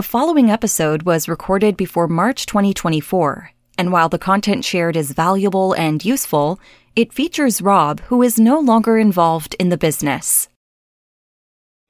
The following episode was recorded before March 2024, and while the content shared is valuable and useful, it features Rob, who is no longer involved in the business.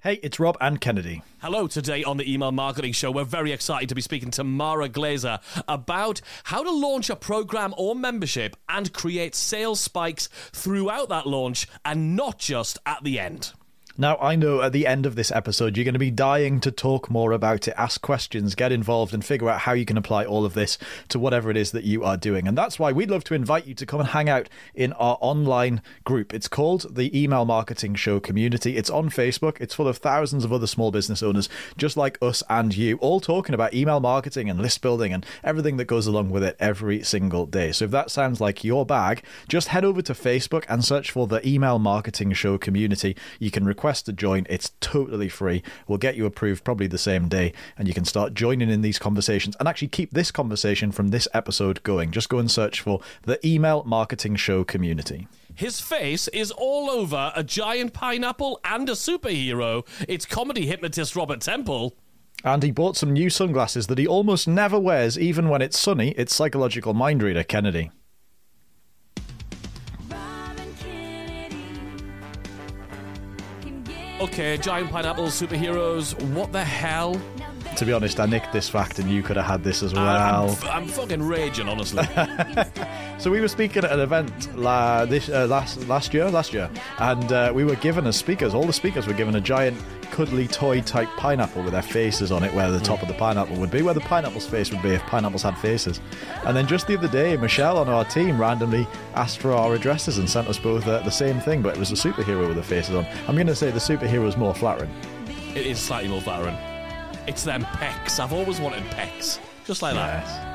Hey, it's Rob and Kennedy. Hello, today on the Email Marketing Show, we're very excited to be speaking to Mara Glazer about how to launch a program or membership and create sales spikes throughout that launch and not just at the end. Now, I know at the end of this episode, you're going to be dying to talk more about it, ask questions, get involved, and figure out how you can apply all of this to whatever it is that you are doing. And that's why we'd love to invite you to come and hang out in our online group. It's called the Email Marketing Show Community. It's on Facebook, it's full of thousands of other small business owners just like us and you, all talking about email marketing and list building and everything that goes along with it every single day. So if that sounds like your bag, just head over to Facebook and search for the Email Marketing Show Community. You can request request to join. It's totally free. We'll get you approved probably the same day, and you can start joining in these conversations and actually keep this conversation from this episode going. Just go and search for the Email Marketing Show Community. His face is all over a giant pineapple and a superhero. It's comedy hypnotist Robert Temple. And he bought some new sunglasses that he almost never wears, even when it's sunny. It's psychological mind reader Kennedy. Okay, giant pineapple superheroes. What the hell? To be honest, I nicked this fact, and you could have had this as well. I'm, I'm fucking raging, honestly. so we were speaking at an event la- this uh, last last year, last year, and uh, we were given as speakers. All the speakers were given a giant cuddly toy type pineapple with their faces on it, where the top of the pineapple would be, where the pineapple's face would be if pineapples had faces. And then just the other day, Michelle on our team randomly asked for our addresses and sent us both uh, the same thing, but it was a superhero with the faces on. I'm going to say the superhero is more flattering. It is slightly more flattering. It's them pecs. I've always wanted pecs. Just like that. Yes.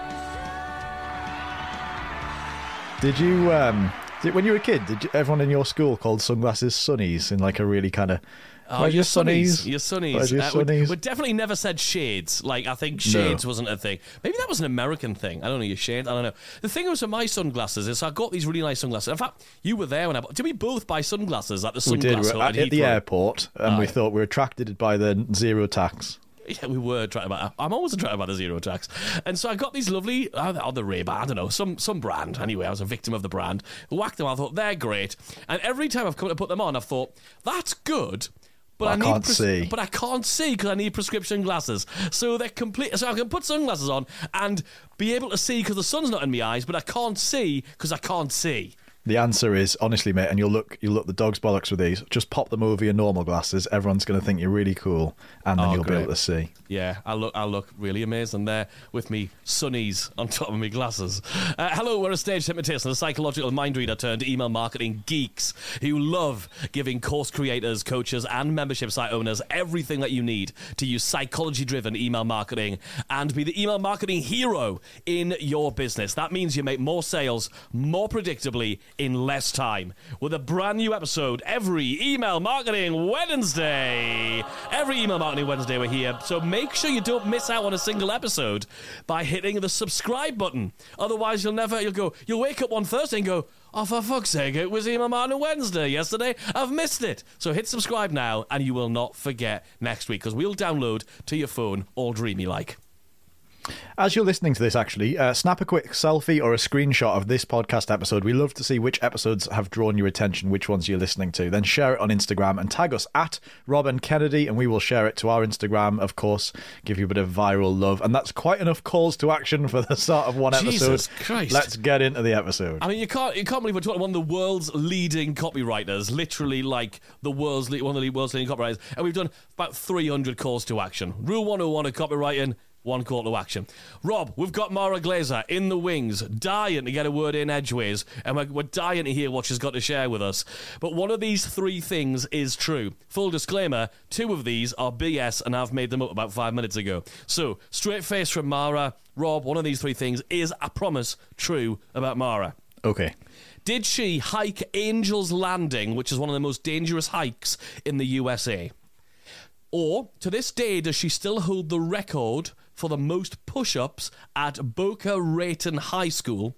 Did you, um, did, when you were a kid, did you, everyone in your school called sunglasses sunnies in like a really kind of Oh, your sunnies. Your sunnies. Your uh, sunnies. we, we definitely never said shades. Like, I think shades No. wasn't a thing. Maybe that was an American thing. I don't know. Your shades. I don't know. The thing was with my sunglasses is I got these really nice sunglasses. In fact, you were there when I bought. Did we both buy sunglasses at the We did. We at, at the airport, and we thought we were attracted by the zero tax. Yeah, we were trying about. I'm always trying about the zero tax, and so I got these lovely uh, on the Ray Ban. I don't know some some brand. Anyway, I was a victim of the brand. Whacked them. I thought they're great, and every time I've come to put them on, I've thought that's good. But But I I, need can't see. But I can't see because I need prescription glasses. So they're complete. So I can put sunglasses on and be able to see because the sun's not in my eyes, but I can't see because I can't see. The answer is honestly, mate, and you'll look you'll look the dog's bollocks with these. Just pop them over your normal glasses. Everyone's going to think you're really cool, and then Oh, you'll be able to see. Yeah, I look, I look really amazing there with me sunnies on top of me glasses. Uh, hello, we're a stage hypnotist and a psychological mind reader turned email marketing geeks who love giving course creators, coaches, and membership site owners everything that you need to use psychology-driven email marketing and be the email marketing hero in your business. That means you make more sales more predictably in less time. With a brand new episode every email marketing Wednesday. Every email marketing Wednesday we're here. So make sure you don't miss out on a single episode by hitting the subscribe button. Otherwise you'll never you'll go you'll wake up one Thursday and go, Oh for fuck's sake, it was email marketing Wednesday yesterday. I've missed it. So hit subscribe now and you will not forget next week because we'll download to your phone all dreamy like. As you're listening to this, actually, uh, snap a quick selfie or a screenshot of this podcast episode. We love to see which episodes have drawn your attention, which ones you're listening to. Then share it on Instagram and tag us at Rob and Kennedy, and we will share it to our Instagram, of course, give you a bit of viral love. And that's quite enough calls to action for the start of one episode. Jesus Christ. Let's get into the episode. I mean, you can't you can't believe we're talking one of the world's leading copywriters, literally like the world's le- one of the world's leading copywriters, and we've done about 300 calls to action. Rule 101 of copywriting. One call to action. Rob, we've got Mara Glazer in the wings, dying to get a word in edgeways, and we're, we're dying to hear what she's got to share with us. But one of these three things is true. Full disclaimer two of these are BS, and I've made them up about five minutes ago. So, straight face from Mara. Rob, one of these three things is, I promise, true about Mara. Okay. Did she hike Angel's Landing, which is one of the most dangerous hikes in the USA? Or, to this day, does she still hold the record for the most push ups at Boca Raton High School?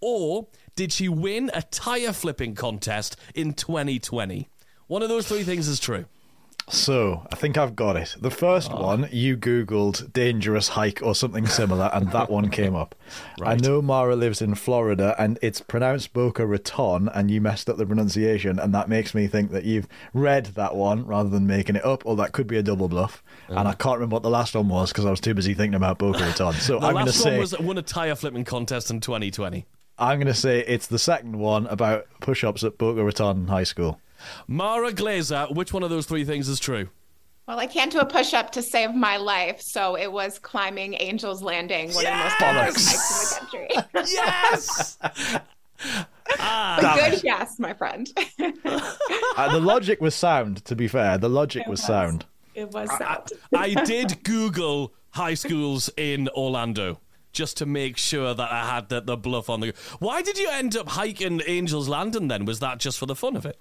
Or did she win a tyre flipping contest in 2020? One of those three things is true. So, I think I've got it. The first Oh. one, you Googled dangerous hike or something similar, and that one came up. I know Mara lives in Florida, and it's pronounced Boca Raton, and you messed up the pronunciation, and that makes me think that you've read that one rather than making it up, or that could be a double bluff. Uh-huh. And I can't remember what the last one was because I was too busy thinking about Boca Raton. So, I'm going to last one say. was won a tire flipping contest in 2020. I'm going to say it's the second one about push-ups at Boca Raton High School. Mara Glazer, which one of those three things is true? Well, I can't do a push up to save my life, so it was climbing Angel's Landing, one of the most dangerous hikes in the country. Yes! But good guess, my friend. Uh, the logic was sound, to be fair. The logic was was. sound. it was sad. I did Google high schools in Orlando just to make sure that I had the, the bluff on the. Why did you end up hiking Angel's Landing then? Was that just for the fun of it?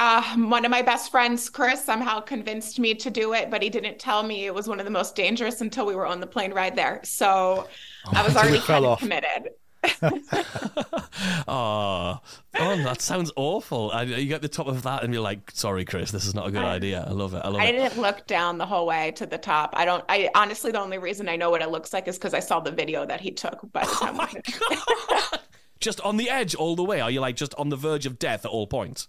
Uh, one of my best friends, Chris, somehow convinced me to do it, but he didn't tell me it was one of the most dangerous until we were on the plane ride there. So I was already kind of off. committed. Oh, oh, that sounds awful. And you get the top of that and you're like, sorry, Chris, this is not a good idea. I love it. I love I it. didn't look down the whole way to the top. I don't. I honestly, the only reason I know what it looks like is because I saw the video that he took by the time. we finished. Just on the edge all the way? Are you like just on the verge of death at all points?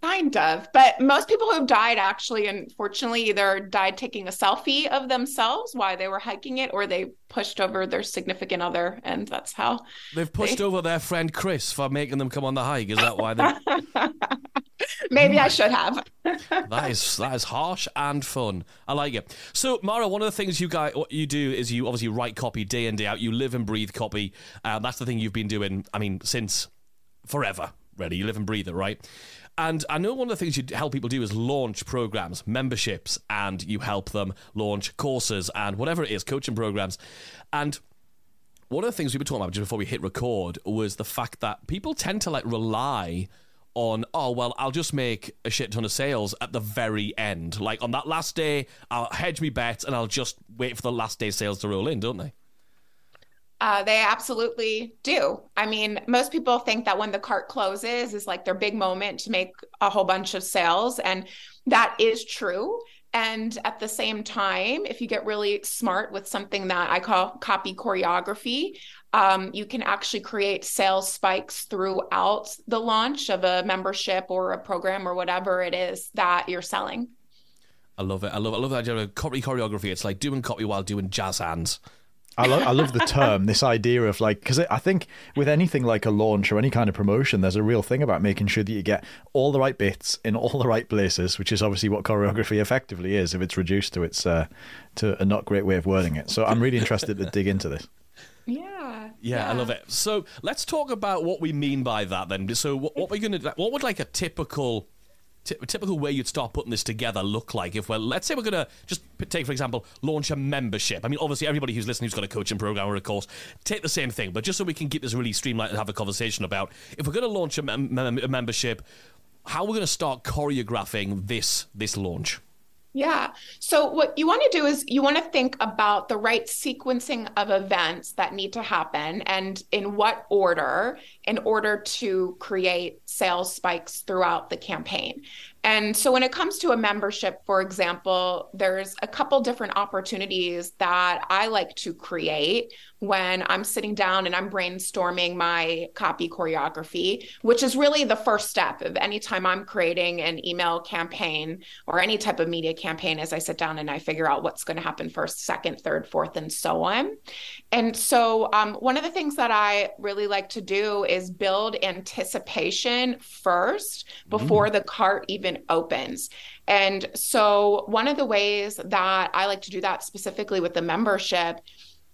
Kind of, but most people who've died actually, unfortunately, either died taking a selfie of themselves while they were hiking it, or they pushed over their significant other, and that's how. They've pushed over their friend Chris for making them come on the hike. Is that why they. Maybe I should have. that is that is harsh and fun. I like it. So, Mara, one of the things you guys what you do is you obviously write copy day in day out. You live and breathe copy. Uh, that's the thing you've been doing. I mean, since forever. Really, you live and breathe it, right? And I know one of the things you help people do is launch programs, memberships, and you help them launch courses and whatever it is, coaching programs. And one of the things we were talking about just before we hit record was the fact that people tend to like rely on oh well I'll just make a shit ton of sales at the very end like on that last day I'll hedge me bets and I'll just wait for the last day sales to roll in don't they Uh, they absolutely do. I mean, most people think that when the cart closes is like their big moment to make a whole bunch of sales, and that is true. And at the same time, if you get really smart with something that I call copy choreography, um, you can actually create sales spikes throughout the launch of a membership or a program or whatever it is that you're selling. I love it I love I love that idea of copy choreography it's like doing copy while doing jazz hands I love, I love the term, this idea of like, because I think with anything like a launch or any kind of promotion, there's a real thing about making sure that you get all the right bits in all the right places, which is obviously what choreography effectively is if it's reduced to its uh, to a not great way of wording it. So I'm really interested to dig into this. Yeah. Yeah, I love it. So let's talk about what we mean by that then. So what, what we're gonna, what would like a typical, ty- typical way you'd start putting this together look like? If we're, let's say we're gonna just p- take for example, launch a membership. I mean, obviously everybody who's listening who's got a coaching program or a course, take the same thing. But just so we can keep this really streamlined and have a conversation about, if we're gonna launch a, mem- a membership, how we're gonna start choreographing this this launch. Yeah. So, what you want to do is you want to think about the right sequencing of events that need to happen and in what order in order to create sales spikes throughout the campaign. And so, when it comes to a membership, for example, there's a couple different opportunities that I like to create when I'm sitting down and I'm brainstorming my copy choreography, which is really the first step of any time I'm creating an email campaign or any type of media campaign as I sit down and I figure out what's going to happen first, second, third, fourth, and so on. And so, um, one of the things that I really like to do is build anticipation first before the cart even opens. And so, one of the ways that I like to do that specifically with the membership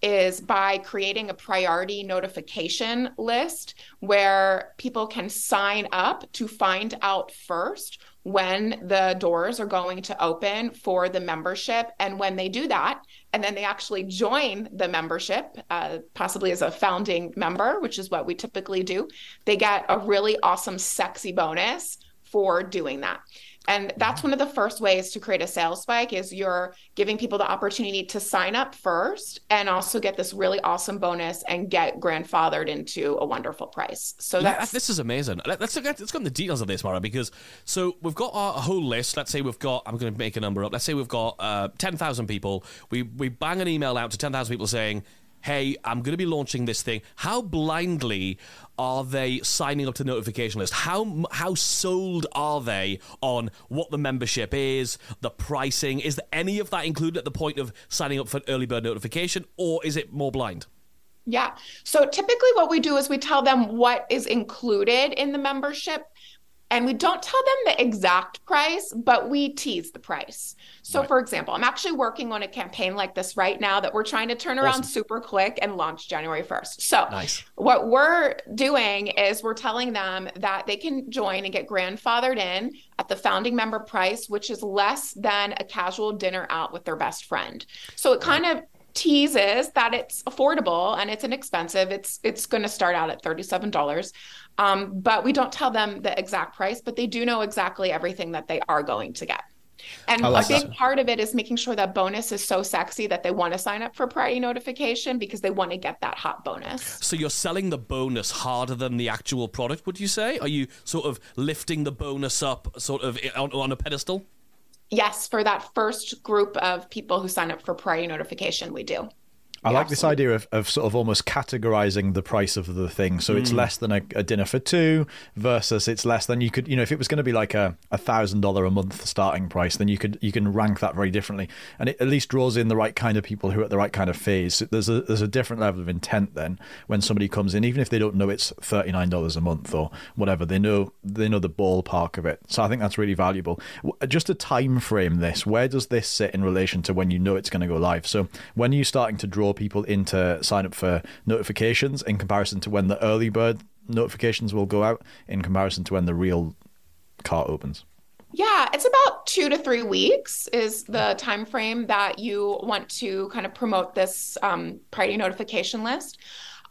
is by creating a priority notification list where people can sign up to find out first when the doors are going to open for the membership. And when they do that, and then they actually join the membership, uh, possibly as a founding member, which is what we typically do, they get a really awesome, sexy bonus for doing that. And that's one of the first ways to create a sales spike is you're giving people the opportunity to sign up first and also get this really awesome bonus and get grandfathered into a wonderful price. So Yeah, this is amazing. Let- Let's look at, let's go into the details of this, Mara, because so we've got our whole list. Let's say we've got I'm going to make a number up. Let's say we've got uh, ten thousand people. We we bang an email out to ten thousand people saying, "Hey, I'm going to be launching this thing." How blindly are they signing up to the notification list? How how sold are they on what the membership is, the pricing? Is there any of that included at the point of signing up for an early bird notification, or is it more blind? Yeah. So typically what we do is we tell them what is included in the membership and we don't tell them the exact price, but we tease the price. So Right. for example, I'm actually working on a campaign like this right now that we're trying to turn around Awesome. super quick and launch January 1st. So Nice. what we're doing is we're telling them that they can join and get grandfathered in at the founding member price, which is less than a casual dinner out with their best friend. So it kind of teases that it's affordable and it's inexpensive. It's it's going to start out at thirty-seven dollars, um, but we don't tell them the exact price. But they do know exactly everything that they are going to get. And like a big that. part of it is making sure that bonus is so sexy that they want to sign up for priority notification because they want to get that hot bonus. So you're selling the bonus harder than the actual product, would you say? Are you sort of lifting the bonus up sort of on, on a pedestal? Yes, for that first group of people who sign up for priority notification, we do. I Yeah, like this idea of, of sort of almost categorizing the price of the thing. So it's mm. less than a, a dinner for two versus it's less than you could, you know, if it was going to be like a thousand dollar a month starting price, then you could you can rank that very differently, and it at least draws in the right kind of people who are at the right kind of phase. There's a there's a different level of intent then when somebody comes in, even if they don't know it's thirty nine dollars a month or whatever, they know they know the ballpark of it. So I think that's really valuable. Just a time frame. This where does this sit in relation to when you know it's going to go live? So when are you starting to draw people in to sign up for notifications in comparison to when the early bird notifications will go out in comparison to when the real cart opens? Yeah, it's about two to three weeks is the time frame that you want to kind of promote this um, priority notification list.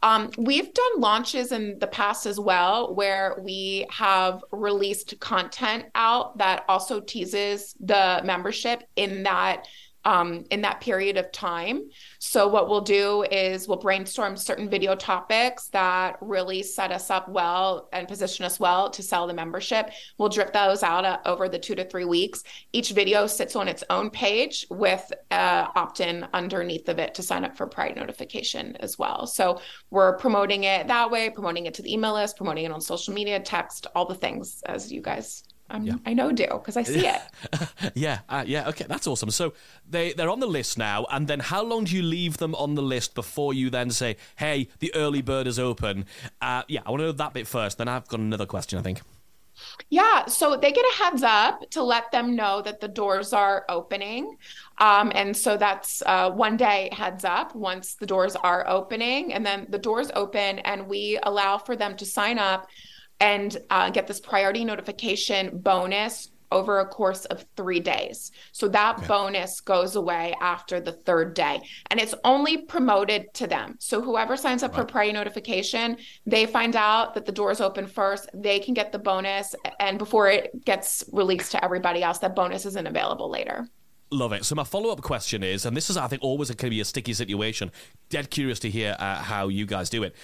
Um, we've done launches in the past as well, where we have released content out that also teases the membership in that um, in that period of time. So what we'll do is we'll brainstorm certain video topics that really set us up well and position us well to sell the membership. We'll drip those out uh, over the two to three weeks. Each video sits on its own page with uh, opt-in underneath of it to sign up for Pride notification as well. So we're promoting it that way, promoting it to the email list, promoting it on social media, text, all the things as you guys. Um, I know do because I see it. yeah, uh, yeah, okay, that's awesome. So they they're on the list now, and then how long do you leave them on the list before you then say, "Hey, the early bird is open"? Uh, yeah, I want to know that bit first. Then I've got another question. I think. Yeah, so they get a heads up to let them know that the doors are opening. Um, and so that's uh, one day heads up once the doors are opening. And then the doors open, and we allow for them to sign up and uh, get this priority notification bonus over a course of three days. So that bonus goes away after the third day. And it's only promoted to them. So whoever signs up for priority notification, they find out that the doors open first, they can get the bonus. And before it gets released to everybody else, that bonus isn't available later. Love it. So my follow-up question is, and this is, I think, always going to be a sticky situation. Dead curious to hear uh, how you guys do it.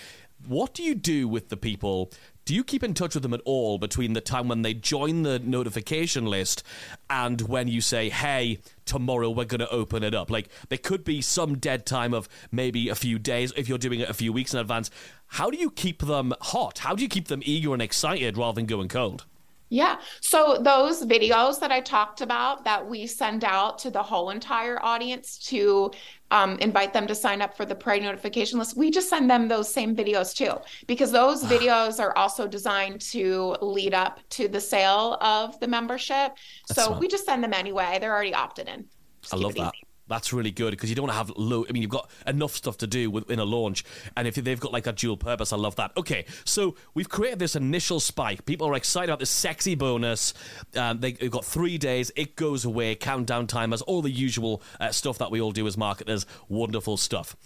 What do you do with the people? Do you keep in touch with them at all between the time when they join the notification list and when you say, "Hey, tomorrow we're going to open it up"? Like there could be some dead time of maybe a few days if you're doing it a few weeks in advance. How do you keep them hot? How do you keep them eager and excited rather than going cold? Yeah. So those videos that I talked about that we send out to the whole entire audience to um, invite them to sign up for the Pride notification list, we just send them those same videos too, because those videos are also designed to lead up to the sale of the membership. so smart. we just send them anyway. They're already opted in. Just I love that. easy. That's really good because you don't have low. I mean, you've got enough stuff to do within a launch, and if they've got like that dual purpose, I love that. Okay, so we've created this initial spike. People are excited about this sexy bonus. Um, they, they've got three days. It goes away. Countdown timers, all the usual uh, stuff that we all do as marketers. Wonderful stuff.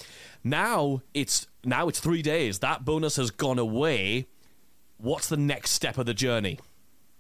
Now it's now it's three days. That bonus has gone away. What's the next step of the journey?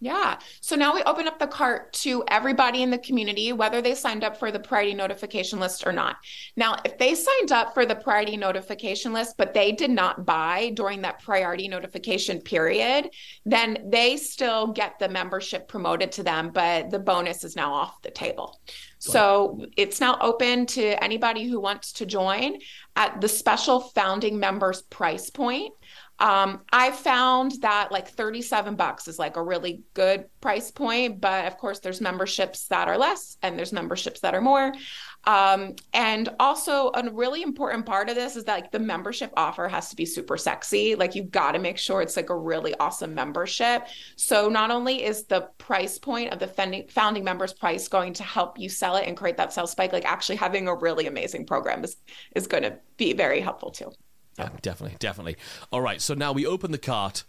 Yeah. So now we open up the cart to everybody in the community, whether they signed up for the priority notification list or not. Now, if they signed up for the priority notification list, but they did not buy during that priority notification period, then they still get the membership promoted to them, but the bonus is now off the table. So it's now open to anybody who wants to join at the special founding members price point. Um, I found that like 37 bucks is like a really good price point, but of course there's memberships that are less and there's memberships that are more. Um, and also a really important part of this is that like the membership offer has to be super sexy. Like you've got to make sure it's like a really awesome membership. So not only is the price point of the founding, members price going to help you sell it and create that sales spike, like actually having a really amazing program is is going to be very helpful too. Yeah, definitely, definitely. All right, so now we open the cart.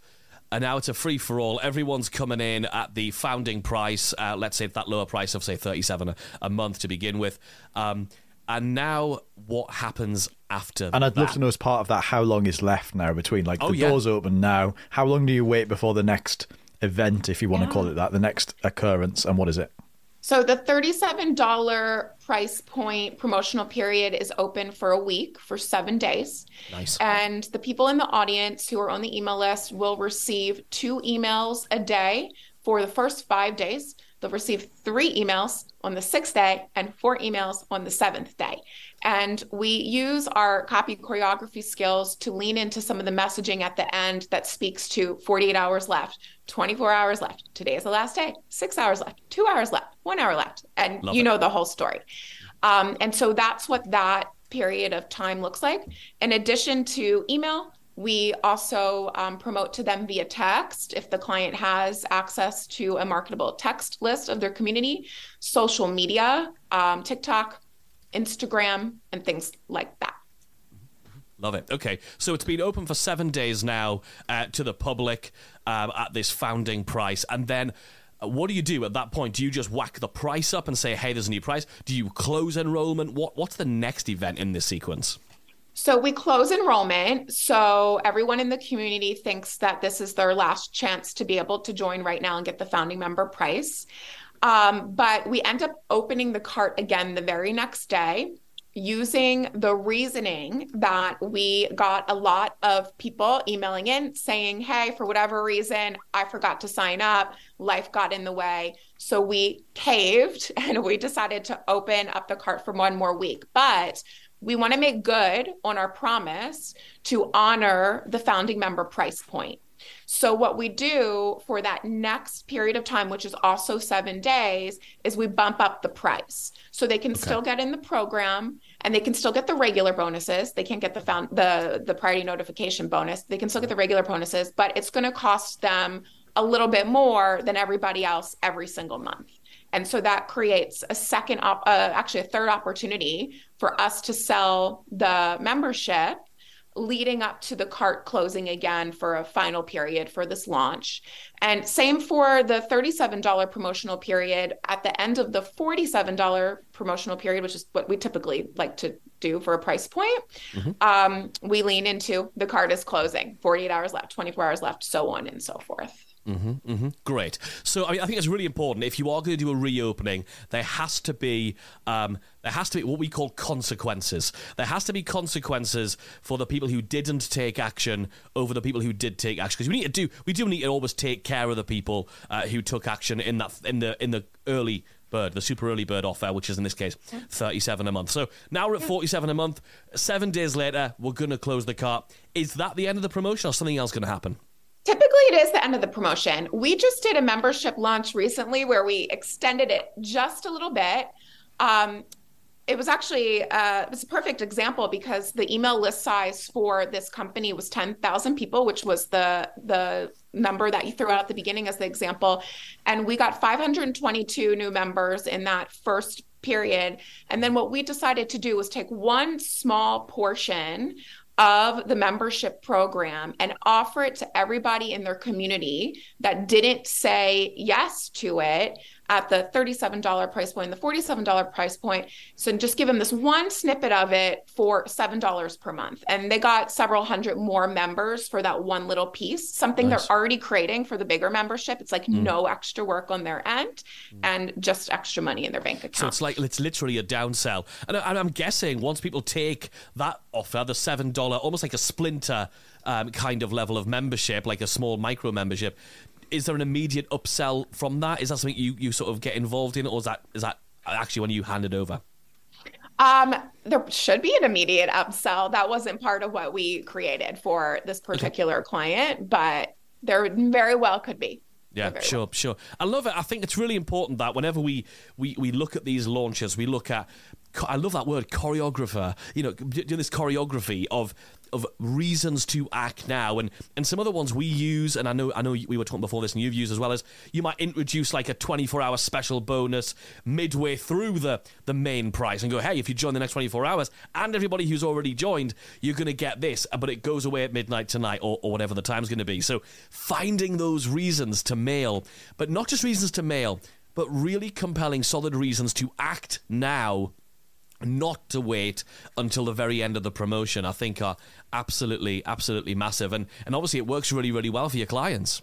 And now it's a free for all. Everyone's coming in at the founding price. Uh, let's say that lower price of say thirty-seven a, a month to begin with. Um, and now, what happens after? And I'd that? love to know as part of that how long is left now between like Oh, the yeah. doors open now. How long do you wait before the next event, if you want to call it that, the next occurrence, and what is it? So the $37 price point promotional period is open for a week for seven days. Nice. And the people in the audience who are on the email list will receive two emails a day for the first five days. They'll receive three emails on the sixth day and four emails on the seventh day. And we use our copy choreography skills to lean into some of the messaging at the end that speaks to 48 hours left, 24 hours left. Today is the last day, six hours left, two hours left, one hour left. And Love you it. know the whole story. Um, and so that's what that period of time looks like. In addition to email, we also um, promote to them via text if the client has access to a marketable text list of their community, social media, um, TikTok, Instagram, and things like that. Love it. Okay, so it's been open for seven days now uh, to the public um, at this founding price, and then. uh, What do you do at that point? Do you just whack the price up and say, "Hey, there's a new price"? Do you close enrollment? What What's the next event in this sequence? So we close enrollment. So everyone in the community thinks that this is their last chance to be able to join right now and get the founding member price. Um, but we end up opening the cart again the very next day using the reasoning that we got a lot of people emailing in saying, Hey, for whatever reason, I forgot to sign up. Life got in the way. So we caved and we decided to open up the cart for one more week. But we want to make good on our promise to honor the founding member price point. So, what we do for that next period of time, which is also seven days, is we bump up the price. So they can still get in the program and they can still get the regular bonuses. They can't get the found the the priority notification bonus. They can still get the regular bonuses, but it's going to cost them a little bit more than everybody else every single month. And so that creates a second, op- uh, actually a third opportunity for us to sell the membership leading up to the cart closing again for a final period for this launch. And same for the $37 promotional period. At the end of the $47 promotional period, which is what we typically like to do for a price point, um, we lean into the cart is closing, 48 hours left, 24 hours left, so on and so forth. Mm-hmm, Great. So I, mean, I think it's really important. If you are going to do a reopening, there has to be um, there has to be what we call consequences. There has to be consequences for the people who didn't take action over the people who did take action. Because we need to do we do need to always take care of the people uh, who took action in that in the in the early bird, the super early bird offer, which is in this case 37 a month. So now we're at 47 a month. Seven days later, we're going to close the cart. Is that the end of the promotion or something else going to happen? Typically, it is the end of the promotion. We just did a membership launch recently where we extended it just a little bit. Um, it was actually uh, it was a perfect example because the email list size for this company was 10,000 people, which was the the number that you threw out at the beginning as the example, and we got 522 new members in that first period. And then what we decided to do was take one small portion of the membership program and offer it to everybody in their community that didn't say yes to it at the $37 price point, the $47 price point. So just give them this one snippet of it for $7 per month. And they got several hundred more members for that one little piece, something nice. they're already creating for the bigger membership. It's like mm. no extra work on their end mm. and just extra money in their bank account. So it's like it's literally a downsell. And, and I'm guessing once people take that offer, the $7, almost like a splinter um, kind of level of membership, like a small micro membership, is there an immediate upsell from that? Is that something you, you sort of get involved in, or is that is that actually when you hand it over? Um, there should be an immediate upsell. That wasn't part of what we created for this particular okay. client, but there very well could be. Yeah, sure, well. sure. I love it. I think it's really important that whenever we, we, we look at these launches, we look at I love that word choreographer. You know, doing this choreography of of reasons to act now, and and some other ones we use, and I know I know we were talking before this, and you've used as well as you might introduce like a 24 hour special bonus midway through the the main price, and go, hey, if you join the next 24 hours, and everybody who's already joined, you're going to get this, uh, but it goes away at midnight tonight, or, or whatever the time's going to be. So finding those reasons to mail, but not just reasons to mail, but really compelling, solid reasons to act now not to wait until the very end of the promotion, I think are absolutely, absolutely massive. And, and obviously, it works really, really well for your clients.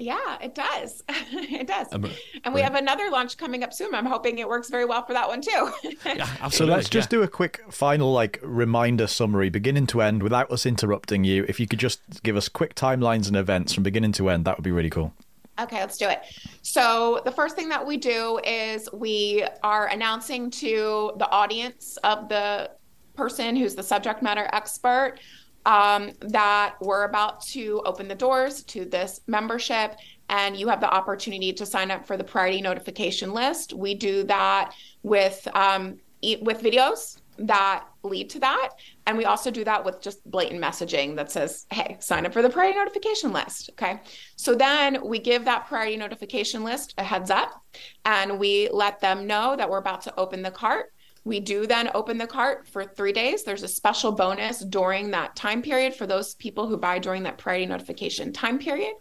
Yeah, it does. it does. Um, and we have another launch coming up soon. I'm hoping it works very well for that one too. yeah, absolutely. So let's just yeah. do a quick final like reminder summary, beginning to end, without us interrupting you. If you could just give us quick timelines and events from beginning to end, that would be really cool. Okay, let's do it. So, the first thing that we do is we are announcing to the audience of the person who's the subject matter expert um, that we're about to open the doors to this membership and you have the opportunity to sign up for the priority notification list. We do that with um, with videos that lead to that. And we also do that with just blatant messaging that says, hey, sign up for the priority notification list. Okay. So then we give that priority notification list a heads up and we let them know that we're about to open the cart. We do then open the cart for three days. There's a special bonus during that time period for those people who buy during that priority notification time period.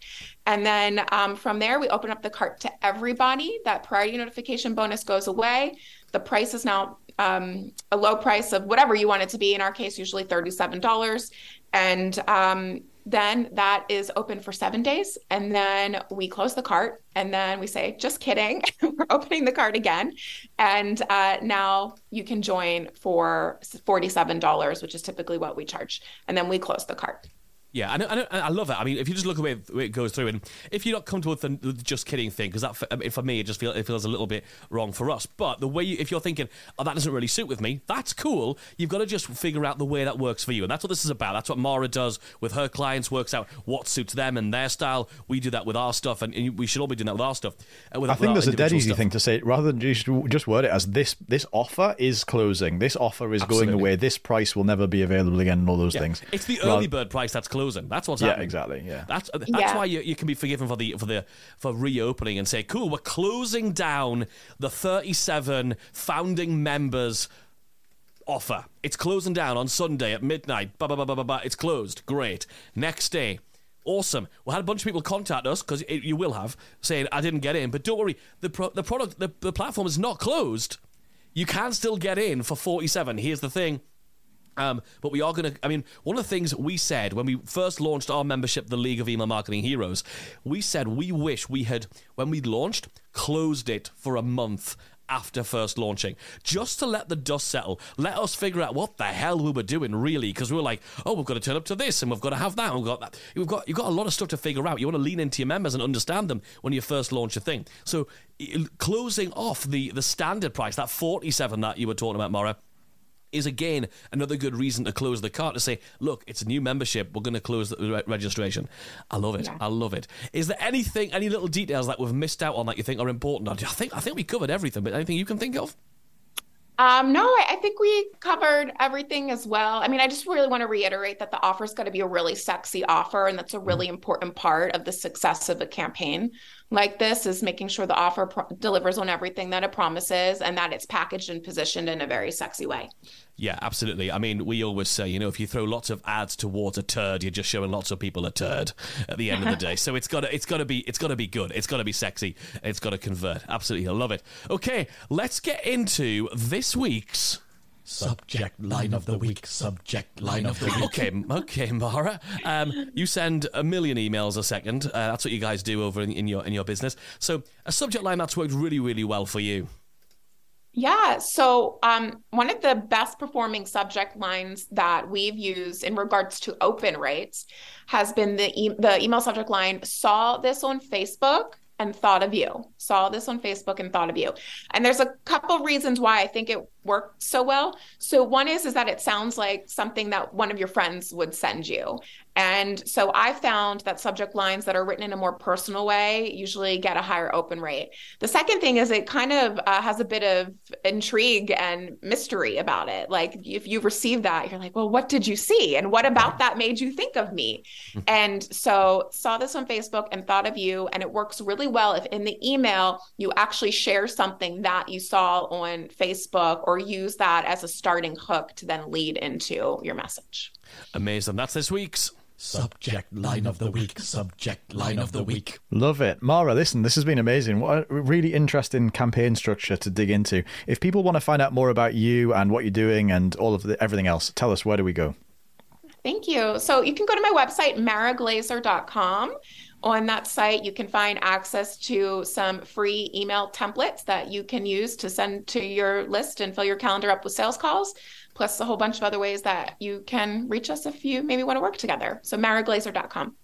And then um, from there, we open up the cart to everybody. That priority notification bonus goes away. The price is now um, a low price of whatever you want it to be. In our case, usually $37. And um, then that is open for seven days. And then we close the cart and then we say, just kidding. We're opening the cart again. And uh, now you can join for $47, which is typically what we charge. And then we close the cart. Yeah, and I, I, love it. I mean, if you just look at where it goes through, and if you're not comfortable with the, the just kidding thing, because that for, for, me it just feel, it feels a little bit wrong for us. But the way you, if you're thinking, oh, that doesn't really suit with me, that's cool. You've got to just figure out the way that works for you, and that's what this is about. That's what Mara does with her clients, works out what suits them and their style. We do that with our stuff, and, and we should all be doing that with our stuff. Uh, with, I think there's a dead easy stuff. thing to say rather than just just word it as this this offer is closing, this offer is Absolutely. going away, this price will never be available again, and all those yeah. things. It's the early bird price that's closing. That's what's happening Yeah, exactly. Yeah, that's that's yeah. why you, you can be forgiven for the for the for reopening and say, cool, we're closing down the 37 founding members offer. It's closing down on Sunday at midnight. Bah, bah, bah, bah, bah, bah. It's closed. Great. Next day. Awesome. We had a bunch of people contact us because you will have saying I didn't get in, but don't worry. The pro- the product the, the platform is not closed. You can still get in for 47. Here's the thing um, but we are going to, I mean, one of the things we said when we first launched our membership, the League of Email Marketing Heroes, we said we wish we had, when we launched, closed it for a month after first launching, just to let the dust settle. Let us figure out what the hell we were doing, really, because we were like, oh, we've got to turn up to this, and we've got to have that, and we've got that. You've got you've got a lot of stuff to figure out. You want to lean into your members and understand them when you first launch a thing. So, closing off the the standard price, that forty seven that you were talking about, Mara is again another good reason to close the cart to say, look, it's a new membership. We're going to close the re- registration. I love it. Yeah. I love it. Is there anything, any little details that we've missed out on that you think are important? I think I think we covered everything, but anything you can think of? Um, no, I, I think we covered everything as well. I mean, I just really want to reiterate that the offer is going to be a really sexy offer, and that's a really mm-hmm. important part of the success of a campaign. Like this is making sure the offer pro- delivers on everything that it promises and that it's packaged and positioned in a very sexy way. Yeah, absolutely. I mean, we always say, you know, if you throw lots of ads towards a turd, you're just showing lots of people a turd at the end of the day. So it's got to, it's got to be, it's got to be good. It's got to be sexy. It's got to convert. Absolutely, I love it. Okay, let's get into this week's Subject line of the week. Subject line of the week. Okay, okay, Mara. Um, you send a million emails a second. Uh, that's what you guys do over in, in your in your business. So a subject line that's worked really, really well for you. Yeah. So, um, one of the best performing subject lines that we've used in regards to open rates has been the e- the email subject line. Saw this on Facebook and thought of you. Saw this on Facebook and thought of you. And there's a couple reasons why I think it worked so well. So one is is that it sounds like something that one of your friends would send you. And so I found that subject lines that are written in a more personal way usually get a higher open rate. The second thing is it kind of uh, has a bit of intrigue and mystery about it. Like if you receive that, you're like, well, what did you see? And what about that made you think of me? and so saw this on Facebook and thought of you. And it works really well if in the email you actually share something that you saw on Facebook or use that as a starting hook to then lead into your message. Amazing. That's this week's. Subject line of the week. Subject line of the week. Love it. Mara, listen, this has been amazing. What a really interesting campaign structure to dig into. If people want to find out more about you and what you're doing and all of the, everything else, tell us where do we go? Thank you. So you can go to my website, maraglazer.com. On that site, you can find access to some free email templates that you can use to send to your list and fill your calendar up with sales calls, plus a whole bunch of other ways that you can reach us if you maybe want to work together. So maraglazer.com.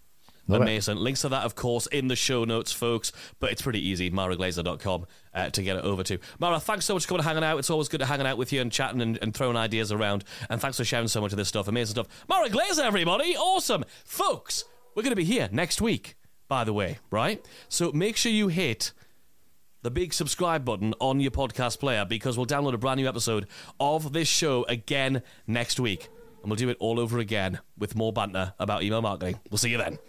Love it. Amazing. Links to that, of course, in the show notes, folks. But it's pretty easy, maraglazer.com, uh, to get it over to. Mara, thanks so much for coming and hanging out. It's always good to hanging out with you and chatting and, and throwing ideas around. And thanks for sharing so much of this stuff. Amazing stuff. Mara Glazer, everybody. Awesome. Folks, we're going to be here next week, by the way, right? So make sure you hit the big subscribe button on your podcast player because we'll download a brand new episode of this show again next week. And we'll do it all over again with more banter about email marketing. We'll see you then.